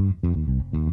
Mm-hmm.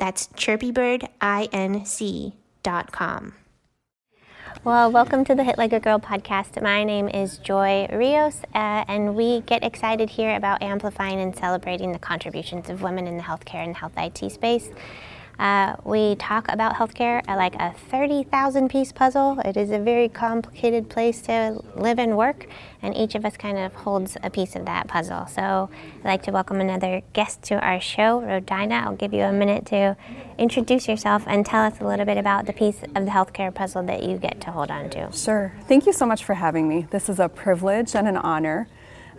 That's chirpybirdinc.com. Well, welcome to the Hit Like a Girl podcast. My name is Joy Rios, uh, and we get excited here about amplifying and celebrating the contributions of women in the healthcare and health IT space. Uh, we talk about healthcare like a 30,000 piece puzzle. It is a very complicated place to live and work, and each of us kind of holds a piece of that puzzle. So I'd like to welcome another guest to our show, Rodina. I'll give you a minute to introduce yourself and tell us a little bit about the piece of the healthcare puzzle that you get to hold on to. Sure. Thank you so much for having me. This is a privilege and an honor.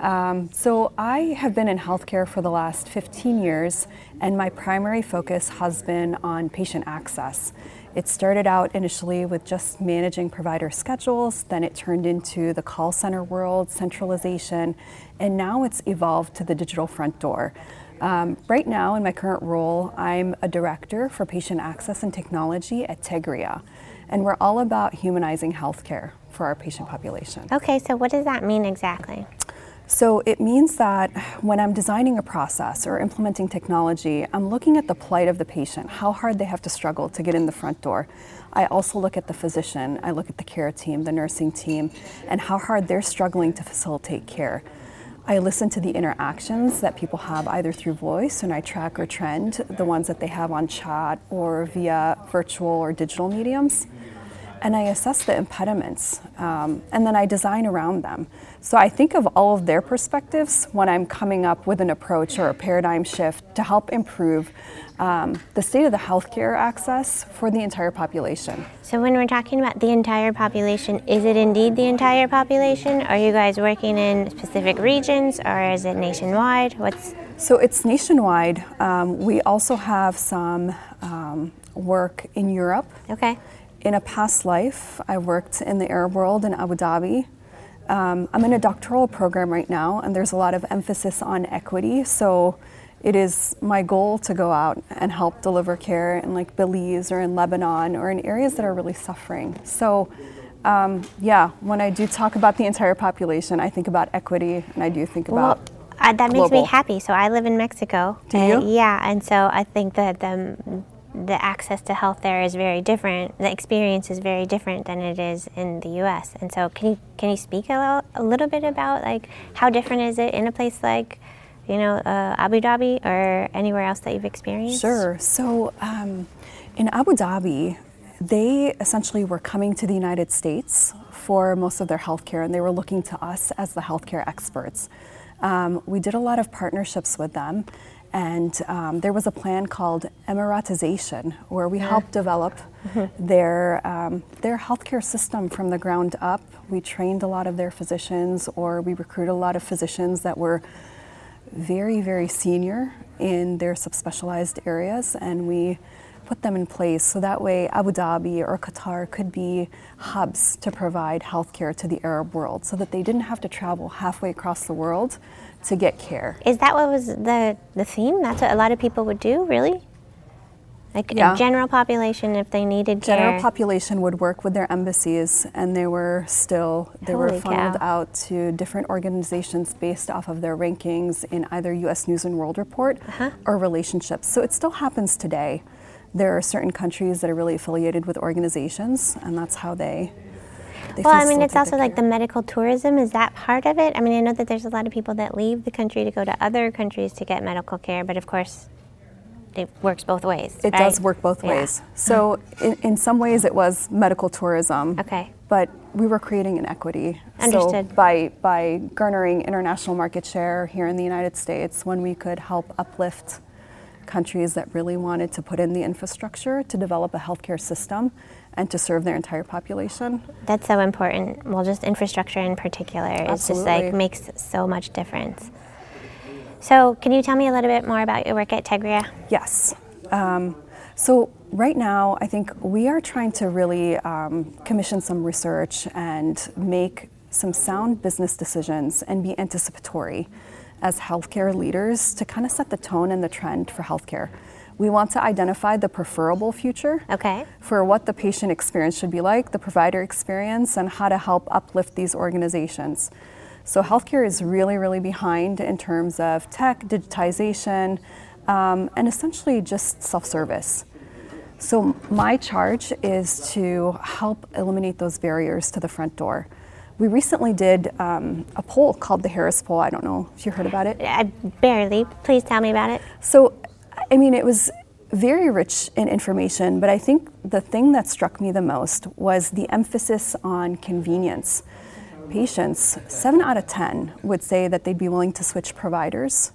Um, so, I have been in healthcare for the last 15 years, and my primary focus has been on patient access. It started out initially with just managing provider schedules, then it turned into the call center world, centralization, and now it's evolved to the digital front door. Um, right now, in my current role, I'm a director for patient access and technology at Tegria, and we're all about humanizing healthcare for our patient population. Okay, so what does that mean exactly? So it means that when I'm designing a process or implementing technology, I'm looking at the plight of the patient, how hard they have to struggle to get in the front door. I also look at the physician, I look at the care team, the nursing team, and how hard they're struggling to facilitate care. I listen to the interactions that people have either through voice and I track or trend the ones that they have on chat or via virtual or digital mediums and I assess the impediments, um, and then I design around them. So I think of all of their perspectives when I'm coming up with an approach or a paradigm shift to help improve um, the state of the healthcare access for the entire population. So when we're talking about the entire population, is it indeed the entire population? Are you guys working in specific regions, or is it nationwide? What's so it's nationwide. Um, we also have some um, work in Europe. Okay in a past life, I worked in the Arab world in Abu Dhabi. Um, I'm in a doctoral program right now, and there's a lot of emphasis on equity. So it is my goal to go out and help deliver care in like Belize or in Lebanon or in areas that are really suffering. So um, yeah, when I do talk about the entire population, I think about equity and I do think about. Well, uh, that makes me happy. So I live in Mexico. Do you? Yeah, and so I think that the the access to health there is very different. The experience is very different than it is in the U.S. And so, can you can you speak a little, a little bit about like how different is it in a place like, you know, uh, Abu Dhabi or anywhere else that you've experienced? Sure. So, um, in Abu Dhabi, they essentially were coming to the United States for most of their healthcare, and they were looking to us as the healthcare experts. Um, we did a lot of partnerships with them, and um, there was a plan called Emiratization, where we helped develop mm-hmm. their um, their healthcare system from the ground up. We trained a lot of their physicians, or we recruited a lot of physicians that were very, very senior in their subspecialized areas, and we put them in place so that way Abu Dhabi or Qatar could be hubs to provide healthcare to the Arab world so that they didn't have to travel halfway across the world to get care. Is that what was the, the theme? That's what a lot of people would do, really? Like yeah. general population, if they needed general care. General population would work with their embassies, and they were still they Holy were funneled cow. out to different organizations based off of their rankings in either U.S. News and World Report uh-huh. or relationships. So it still happens today. There are certain countries that are really affiliated with organizations, and that's how they well, I mean, it's also like the medical tourism. Is that part of it? I mean, I know that there's a lot of people that leave the country to go to other countries to get medical care, but of course, it works both ways. It right? does work both yeah. ways. Uh-huh. So, in, in some ways, it was medical tourism. Okay. But we were creating an equity. Understood. So by by garnering international market share here in the United States, when we could help uplift countries that really wanted to put in the infrastructure to develop a healthcare system and to serve their entire population. That's so important. Well, just infrastructure in particular is just like makes so much difference. So, can you tell me a little bit more about your work at Tegria? Yes. Um, so, right now, I think we are trying to really um, commission some research and make some sound business decisions and be anticipatory as healthcare leaders to kind of set the tone and the trend for healthcare. We want to identify the preferable future okay. for what the patient experience should be like, the provider experience, and how to help uplift these organizations. So, healthcare is really, really behind in terms of tech, digitization, um, and essentially just self service. So, my charge is to help eliminate those barriers to the front door. We recently did um, a poll called the Harris Poll. I don't know if you heard about it. I barely. Please tell me about it. So, I mean, it was very rich in information, but I think the thing that struck me the most was the emphasis on convenience. Patients, seven out of 10 would say that they'd be willing to switch providers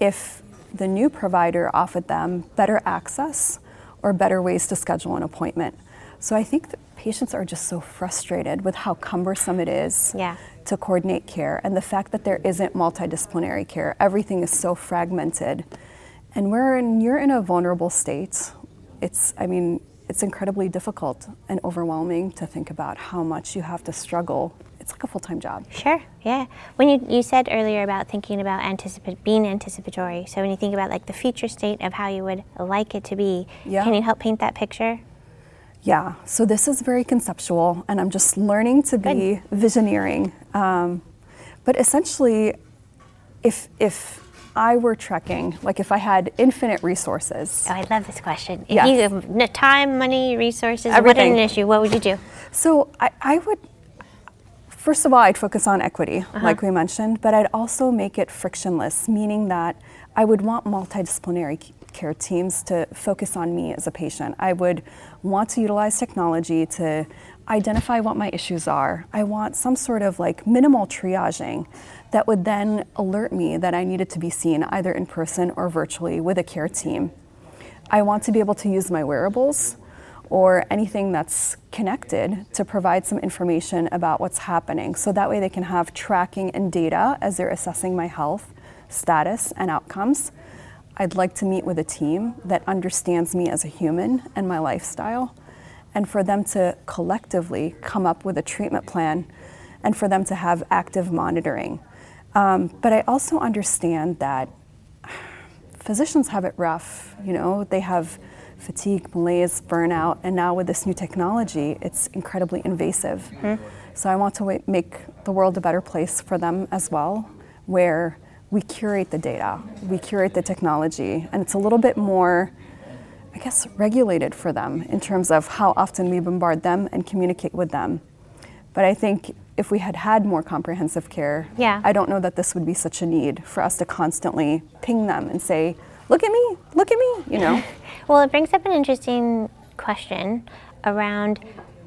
if the new provider offered them better access or better ways to schedule an appointment. So I think that patients are just so frustrated with how cumbersome it is yeah. to coordinate care and the fact that there isn't multidisciplinary care. Everything is so fragmented. And when you're in a vulnerable state, it's, I mean, it's incredibly difficult and overwhelming to think about how much you have to struggle. It's like a full time job. Sure, yeah. When you, you said earlier about thinking about anticipa- being anticipatory, so when you think about like the future state of how you would like it to be, yeah. can you help paint that picture? Yeah, so this is very conceptual, and I'm just learning to be Good. visioneering. Um, but essentially, if, if I were trekking, like if I had infinite resources. Oh, I love this question. If yes. you have time, money, resources, Everything. what an issue, what would you do? So I, I would, first of all, I'd focus on equity, uh-huh. like we mentioned, but I'd also make it frictionless, meaning that I would want multidisciplinary care teams to focus on me as a patient. I would want to utilize technology to identify what my issues are. I want some sort of like minimal triaging that would then alert me that I needed to be seen either in person or virtually with a care team. I want to be able to use my wearables or anything that's connected to provide some information about what's happening so that way they can have tracking and data as they're assessing my health status and outcomes. I'd like to meet with a team that understands me as a human and my lifestyle, and for them to collectively come up with a treatment plan and for them to have active monitoring um, but I also understand that physicians have it rough. You know, they have fatigue, malaise, burnout, and now with this new technology, it's incredibly invasive. Mm-hmm. So I want to make the world a better place for them as well, where we curate the data, we curate the technology, and it's a little bit more, I guess, regulated for them in terms of how often we bombard them and communicate with them. But I think if we had had more comprehensive care, yeah. I don't know that this would be such a need for us to constantly ping them and say, look at me, look at me, you know? well, it brings up an interesting question. around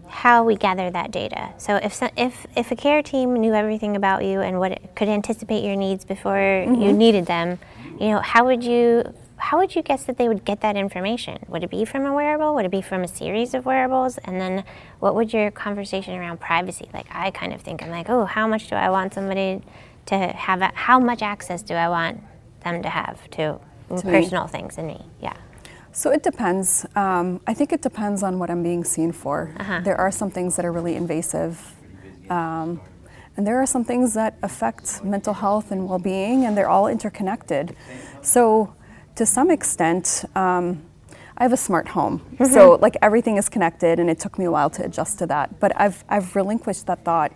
how we gather that data. So if if if a care team knew everything about you and what it could anticipate your needs before mm-hmm. you needed them, you know, how would you how would you guess that they would get that information? Would it be from a wearable? Would it be from a series of wearables? And then what would your conversation around privacy? Like I kind of think I'm like, oh, how much do I want somebody to have? A, how much access do I want them to have to, to personal me. things in me? Yeah. So it depends. Um, I think it depends on what I'm being seen for. Uh-huh. There are some things that are really invasive. Um, and there are some things that affect mental health and well being, and they're all interconnected. So, to some extent, um, I have a smart home. Mm-hmm. So, like, everything is connected, and it took me a while to adjust to that. But I've, I've relinquished that thought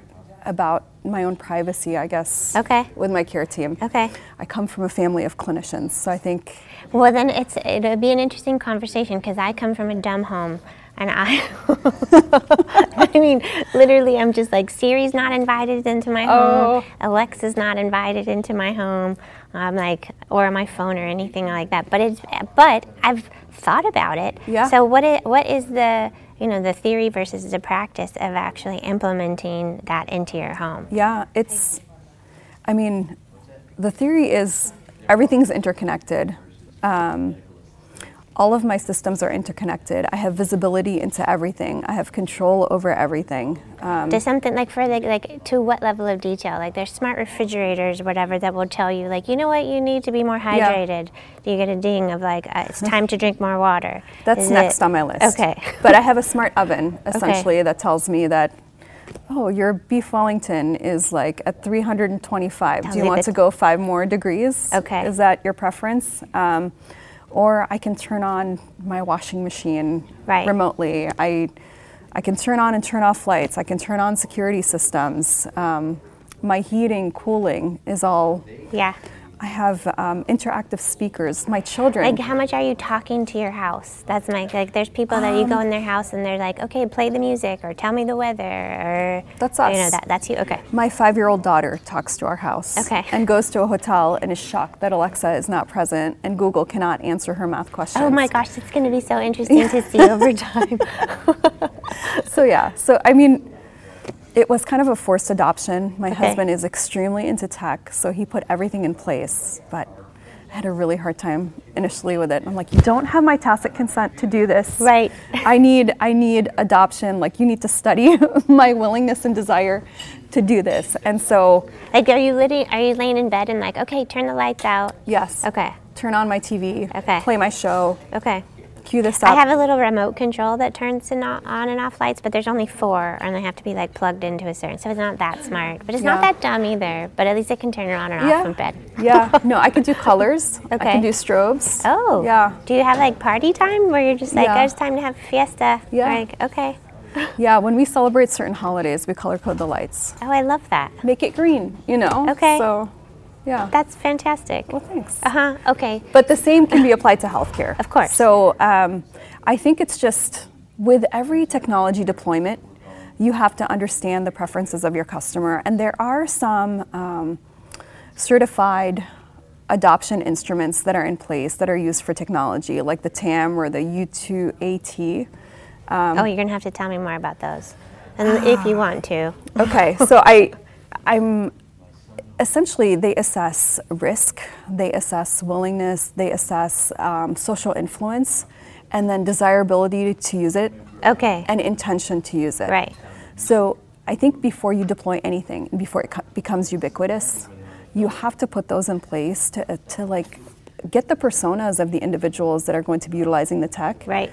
about my own privacy, I guess. Okay. With my care team. Okay. I come from a family of clinicians, so I think. Well, then it's it'll be an interesting conversation because I come from a dumb home, and I. I mean, literally, I'm just like Siri's not invited into my home. Oh. Alexa's not invited into my home. I'm like, or my phone or anything like that. But it's but I've thought about it. Yeah. So what is what is the you know the theory versus the practice of actually implementing that into your home yeah it's i mean the theory is everything's interconnected um, all of my systems are interconnected. I have visibility into everything. I have control over everything. Um, Does something like for like, like to what level of detail? Like there's smart refrigerators, or whatever, that will tell you like you know what you need to be more hydrated. Yeah. You get a ding of like uh, it's time to drink more water? That's Is next it? on my list. Okay. but I have a smart oven essentially okay. that tells me that oh, your beef Wellington is like at 325. Tell Do you want to go five more degrees? Okay. Is that your preference? Um, or I can turn on my washing machine right. remotely. I, I can turn on and turn off lights. I can turn on security systems. Um, my heating, cooling is all yeah. I have um, interactive speakers. My children. Like, how much are you talking to your house? That's my like. There's people that you go um, in their house and they're like, okay, play the music or tell me the weather or. That's us. You know that. That's you. Okay. My five-year-old daughter talks to our house. Okay. And goes to a hotel and is shocked that Alexa is not present and Google cannot answer her math questions. Oh my gosh, it's going to be so interesting to see over time. so yeah. So I mean it was kind of a forced adoption. My okay. husband is extremely into tech, so he put everything in place, but I had a really hard time initially with it. I'm like, you don't have my tacit consent to do this. Right. I need I need adoption. Like you need to study my willingness and desire to do this. And so Like are you are you laying in bed and like, okay, turn the lights out? Yes. Okay. Turn on my TV. Okay. Play my show. Okay cue. I have a little remote control that turns on and off lights, but there's only four, and they have to be like plugged into a certain. So it's not that smart, but it's yeah. not that dumb either. But at least I can turn it on and yeah. off from bed. yeah. No, I can do colors. Okay. I can do strobes. Oh. Yeah. Do you have like party time where you're just like, yeah. oh, it's time to have fiesta? Yeah. Like, okay. yeah, when we celebrate certain holidays, we color code the lights. Oh, I love that. Make it green, you know? Okay. So yeah. That's fantastic. Well, thanks. Uh huh. Okay. But the same can be applied to healthcare. Of course. So um, I think it's just with every technology deployment, you have to understand the preferences of your customer. And there are some um, certified adoption instruments that are in place that are used for technology, like the TAM or the UTAUT. Um, oh, you're going to have to tell me more about those, and if you want to. okay, so I, I'm essentially they assess risk, they assess willingness, they assess um, social influence, and then desirability to use it. Okay. And intention to use it. Right. So I think before you deploy anything, before it co- becomes ubiquitous, you have to put those in place to, uh, to like get the personas of the individuals that are going to be utilizing the tech. Right.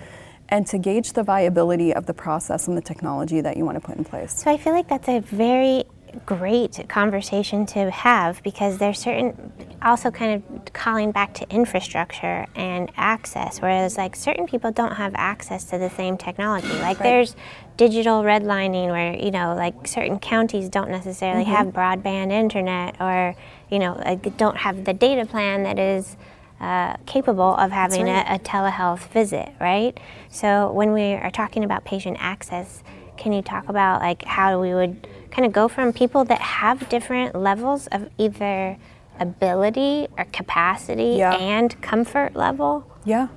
And to gauge the viability of the process and the technology that you want to put in place. So I feel like that's a very great conversation to have because there's certain also kind of calling back to infrastructure and access whereas like certain people don't have access to the same technology like right. there's digital redlining where you know like certain counties don't necessarily mm-hmm. have broadband internet or you know like, don't have the data plan that is uh, capable of having right. a, a telehealth visit right so when we are talking about patient access can you talk about like how we would kind of go from people that have different levels of either ability or capacity yeah. and comfort level? Yeah.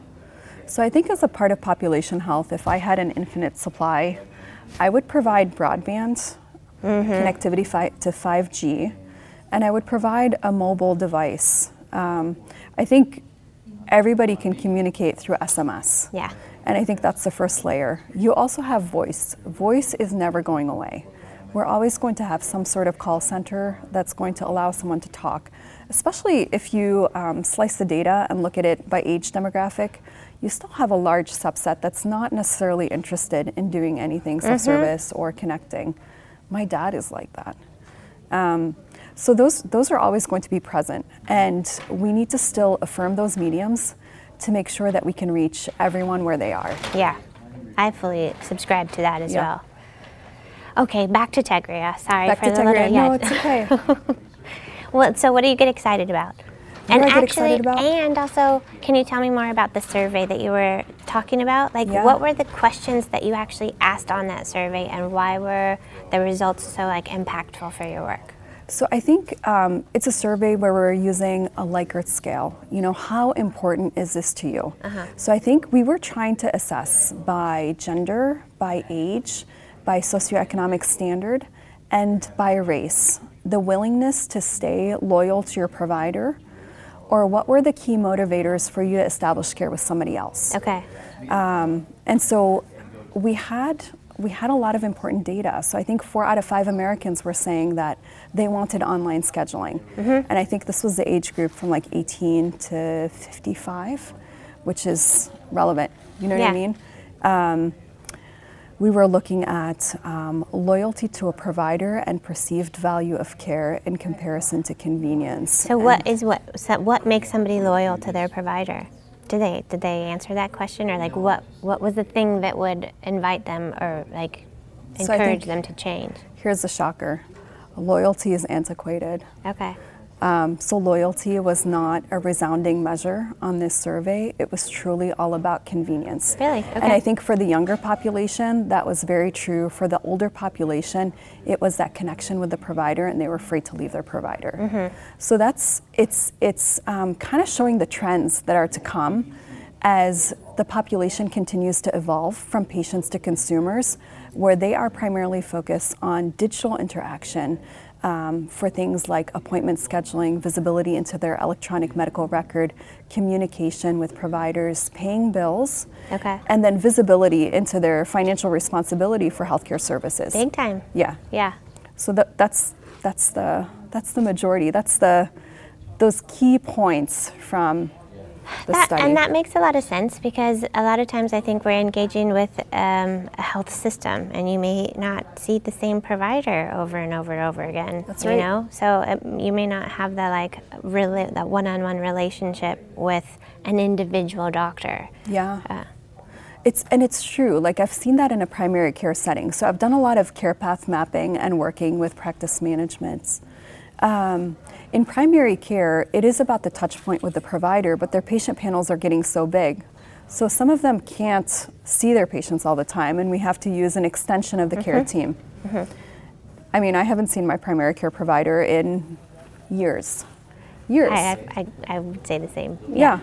So I think as a part of population health, if I had an infinite supply, I would provide broadband connectivity fi- to 5G, and I would provide a mobile device. Um, I think everybody can communicate through SMS. Yeah. And I think that's the first layer. You also have voice. Voice is never going away. We're always going to have some sort of call center that's going to allow someone to talk, especially if you um, slice the data and look at it by age demographic. You still have a large subset that's not necessarily interested in doing anything self service or connecting. My dad is like that. Um, so those those are always going to be present, and we need to still affirm those mediums to make sure that we can reach everyone where they are. Yeah. I fully subscribe to that as Yeah. well. Okay, back to Tegria. Sorry Back for to the little Tegria. No, it's okay. Well, so what do you get excited about? What do I get excited about? and also, can you tell me more about the survey that you were talking about? Like, Yeah. what were the questions that you actually asked on that survey, and why were the results so like impactful for your work? So I think um, it's a survey where we're using a Likert scale. You know, how important is this to you? So I think we were trying to assess by gender, by age, by socioeconomic standard, and by race the willingness to stay loyal to your provider, or what were the key motivators for you to establish care with somebody else. Okay. Um, and so we had we had a lot of important data. So I think four out of five Americans were saying that they wanted online scheduling, and I think this was the age group from like 18 to 55, which is relevant. You know what I mean? Um, we were looking at um, loyalty to a provider and perceived value of care in comparison to convenience. So, what is what? So what makes somebody loyal to their provider? Did they did they answer that question, or like what what was the thing that would invite them or like encourage think- them to change? Here's the shocker loyalty is antiquated. Okay. Um, so, loyalty was not a resounding measure on this survey. It was truly all about convenience. Really? Okay. And I think for the younger population, that was very true. For the older population, it was that connection with the provider, and they were afraid to leave their provider. Mm-hmm. So that's it's it's um, kind of showing the trends that are to come as the population continues to evolve from patients to consumers, where they are primarily focused on digital interaction um, for things like appointment scheduling, visibility into their electronic medical record, communication with providers, paying bills, Okay. and then visibility into their financial responsibility for healthcare services. Big time. Yeah. Yeah. So that, that's that's the that's the majority. That's the those key points from That, and that makes a lot of sense because a lot of times I think we're engaging with um, a health system, and you may not see the same provider over and over and over again. That's right. you know, so um, you may not have that like rela- that one-on-one relationship with an individual doctor. Yeah. Uh, It's and it's true. Like I've seen that in a primary care setting. So I've done a lot of care path mapping and working with practice managements. Um, in primary care, it is about the touch point with the provider, but their patient panels are getting so big. So some of them can't see their patients all the time, and we have to use an extension of the care team. I mean, I haven't seen my primary care provider in years. Years. I, I, I, would say the same. Yeah.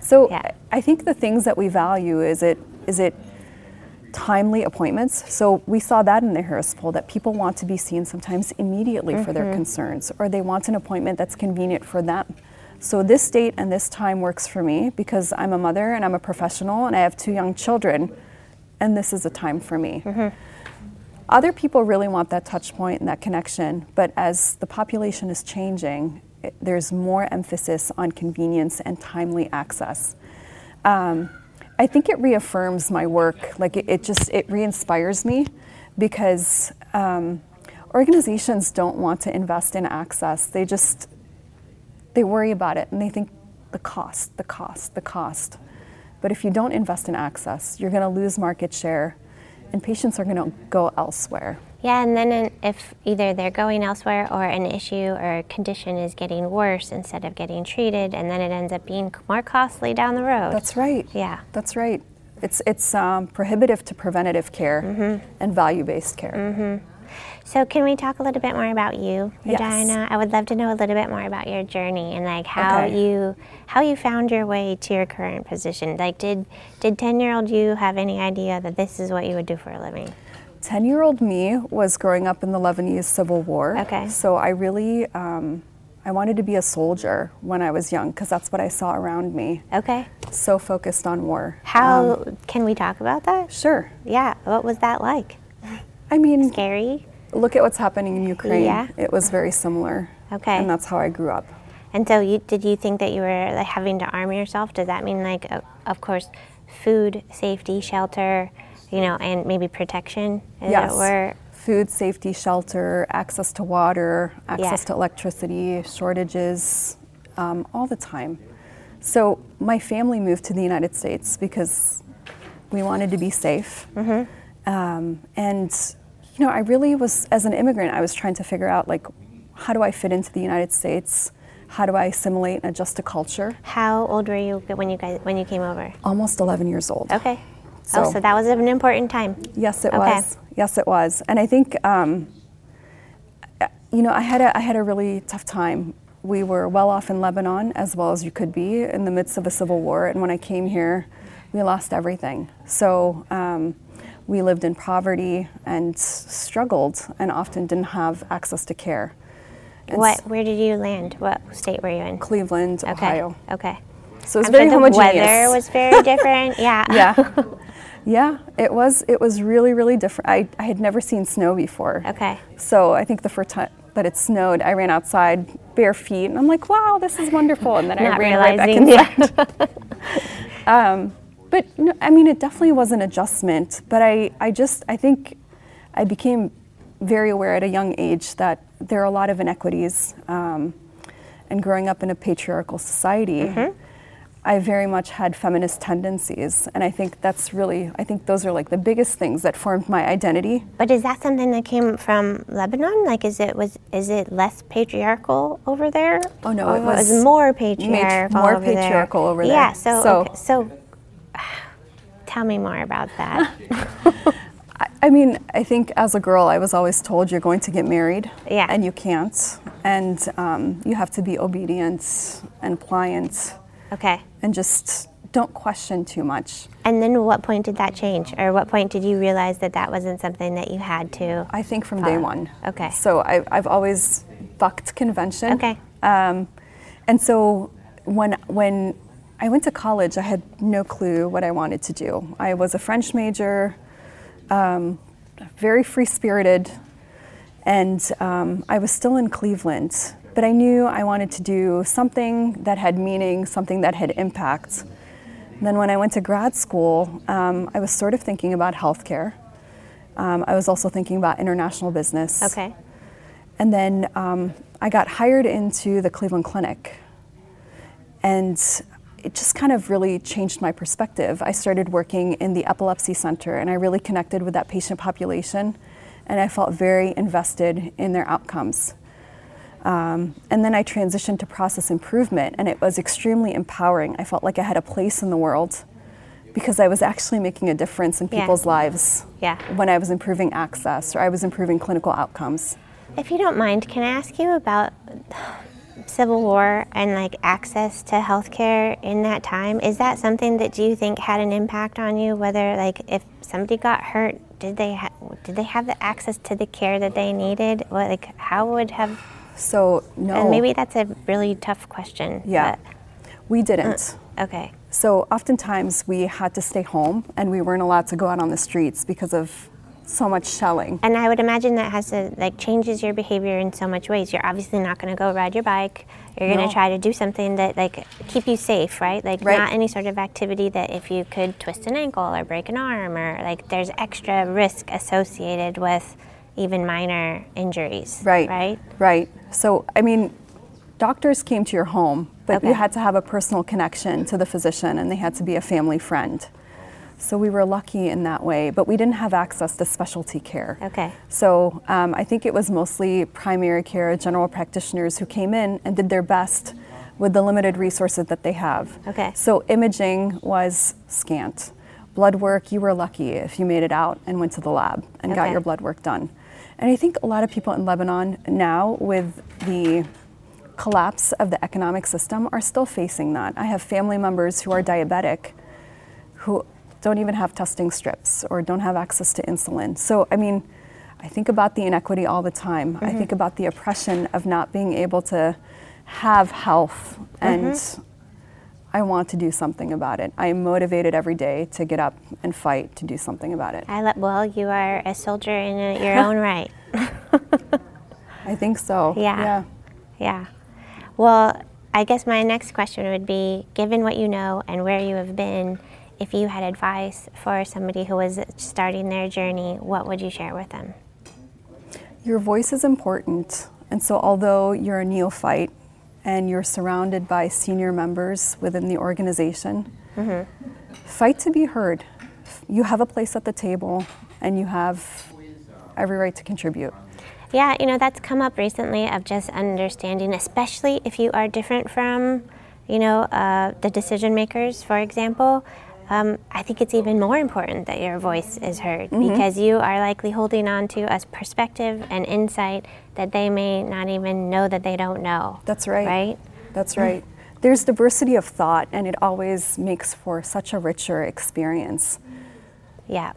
So Yeah. I think the things that we value is it is it timely appointments. So we saw that in the Harris poll that people want to be seen sometimes immediately for their concerns or they want an appointment that's convenient for them. So this date and this time works for me because I'm a mother and I'm a professional and I have two young children and this is a time for me. Other people really want that touch point and that connection, but as the population is changing, it, there's more emphasis on convenience and timely access. Um, I think it reaffirms my work. Like it, it just it re-inspires me because um, organizations don't want to invest in access. They just they worry about it and they think the cost, the cost, the cost. But if you don't invest in access, you're going to lose market share, and patients are going to go elsewhere. Yeah, and then if either they're going elsewhere or an issue or a condition is getting worse instead of getting treated, and then it ends up being more costly down the road. That's right. Yeah. That's right. It's it's um, prohibitive to preventative care and value-based care. So can we talk a little bit more about you, Yes. Regina? I would love to know a little bit more about your journey and like how Okay. you how you found your way to your current position. Like did did 10-year-old you have any idea that this is what you would do for a living? 10 year old me was growing up in the Lebanese Civil War. Okay. So I really, um, I wanted to be a soldier when I was young because that's what I saw around me. Okay. So focused on war. How Um, can we talk about that? sure. Yeah, what was that like? I mean, Scary? look at what's happening in Ukraine. Yeah. It was very similar. Okay. And that's how I grew up. And so, you, did you think that you were like, having to arm yourself? Does that mean, like, uh, of course, food, safety, shelter, you know, and maybe protection? Is yes. It were, Food, safety, shelter, access to water, access Yeah. to electricity, shortages, um, all the time. So my family moved to the United States because we wanted to be safe. Um, and, you know, I really was, as an immigrant, I was trying to figure out, like, how do I fit into the United States? How do I assimilate and adjust to culture? how old were you when you guys when you came over? Almost 11 years old. Okay. Oh, So- so that was an important time. Yes, it Okay. was. Yes, it was. And I think, um, you know, I had a, I had a really tough time. We were well off in Lebanon, as well as you could be, in the midst of a civil war. And when I came here, we lost everything. So um, we lived in poverty and struggled, and often didn't have access to care. And What? Where did you land? What state were you in? Cleveland, Okay. Ohio. Okay. So it's I'm very sure the homogeneous. weather was very different. yeah. yeah, yeah. It was. It was really, really different. I, I had never seen snow before. Okay. So I think the first time that it snowed, I ran outside bare feet, and I'm like, "Wow, this is wonderful!" And then I ran right back inside. um, but no, I mean, it definitely was an adjustment. But I, I just, I think, I became very aware at a young age that there are a lot of inequities. Um, and growing up in a patriarchal society, Mm-hmm. I very much had feminist tendencies, and I think that's really, I think those are like the biggest things that formed my identity. But is that something that came from Lebanon? Like, is it was is it less patriarchal over there? Oh, no, Or it was more patriarchal. more over there? patriarchal over there. Yeah. So So- okay, so tell me more about that. I- I mean, I think as a girl, I was always told you're going to get married, Yeah. and you can't, and um, you have to be obedient and pliant, okay. and just don't question too much. And then, what point did that change, or what point did you realize that that wasn't something that you had to? I think from day one. Okay. So I, I've always bucked convention. Okay. Um, and so when when I went to college, I had no clue what I wanted to do. I was a French major, um, very free spirited, and um, I was still in Cleveland. But I knew I wanted to do something that had meaning, something that had impact. Then, when I went to grad school, um, I was sort of thinking about healthcare. Um, I was also thinking about international business. Okay. And then um, I got hired into the Cleveland Clinic. And it just kind of really changed my perspective. I started working in the epilepsy center and I really connected with that patient population. And I felt very invested in their outcomes. Um, and then I transitioned to process improvement, and it was extremely empowering. I felt like I had a place in the world because I was actually making a difference in Yeah. people's lives Yeah. when I was improving access or I was improving clinical outcomes. If you don't mind, can I ask you about Civil War and like access to healthcare in that time? Is that something that do you think had an impact on you? Whether like if somebody got hurt, did they ha- did they have the access to the care that they needed? What like how would have? So, no. And maybe that's a really tough question. Yeah. We didn't. but- okay. So oftentimes we had to stay home and we weren't allowed to go out on the streets because of so much shelling. And I would imagine that has to like changes your behavior in so much ways. You're obviously not going to go ride your bike. You're going to try to do something that like keep you safe, right? Like Right. not any sort of activity that if you could twist an ankle or break an arm or like there's extra risk associated with even minor injuries. Right. Right. Right. So, I mean, doctors came to your home, but you had to have a personal connection to the physician and they had to be a family friend. So we were lucky in that way, but we didn't have access to specialty care. Okay. So um, I think it was mostly primary care, general practitioners who came in and did their best with the limited resources that they have. Okay. So imaging was scant. Blood work, you were lucky if you made it out and went to the lab and got your blood work done. And I think a lot of people in Lebanon now, with the collapse of the economic system, are still facing that. I have family members who are diabetic who don't even have testing strips or don't have access to insulin. So, I mean, I think about the inequity all the time. Mm-hmm. I think about the oppression of not being able to have health and mm-hmm. I want to do something about it. I am motivated every day to get up and fight to do something about it. I let, well, you are a soldier in a, your own right. I think so. Yeah. Yeah. Yeah. Well, I guess my next question would be given what you know and where you have been, if you had advice for somebody who was starting their journey, what would you share with them? Your voice is important. And so, although you're a neophyte and you're surrounded by senior members within the organization, mm-hmm. fight to be heard. You have a place at the table and you have every right to contribute. Yeah, you know, that's come up recently of just understanding, especially if you are different from, you know, uh, the decision makers, for example um, I think it's even more important that your voice is heard mm-hmm. because you are likely holding on to a perspective and insight that they may not even know that they don't know. That's right. Right? That's right. There's diversity of thought, and it always makes for such a richer experience. Yeah.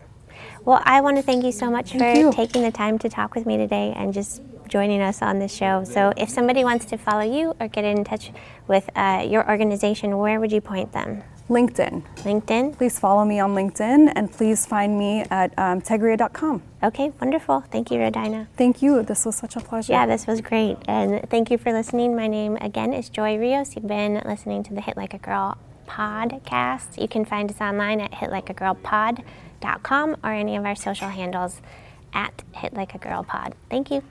Well, I want to thank you so much thank for you. taking the time to talk with me today and just joining us on this show. So, if somebody wants to follow you or get in touch with uh, your organization, where would you point them? LinkedIn. LinkedIn. Please follow me on LinkedIn and please find me at um, tegria.com. Okay, wonderful. Thank you, Rodina. Thank you. This was such a pleasure. Yeah, this was great. And thank you for listening. My name again is Joy Rios. You've been listening to the Hit Like a Girl podcast. You can find us online at hitlikeagirlpod.com or any of our social handles at Hit Like a Girl Pod. Thank you.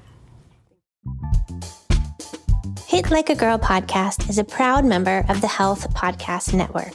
Hit Like a Girl podcast is a proud member of the Health Podcast Network.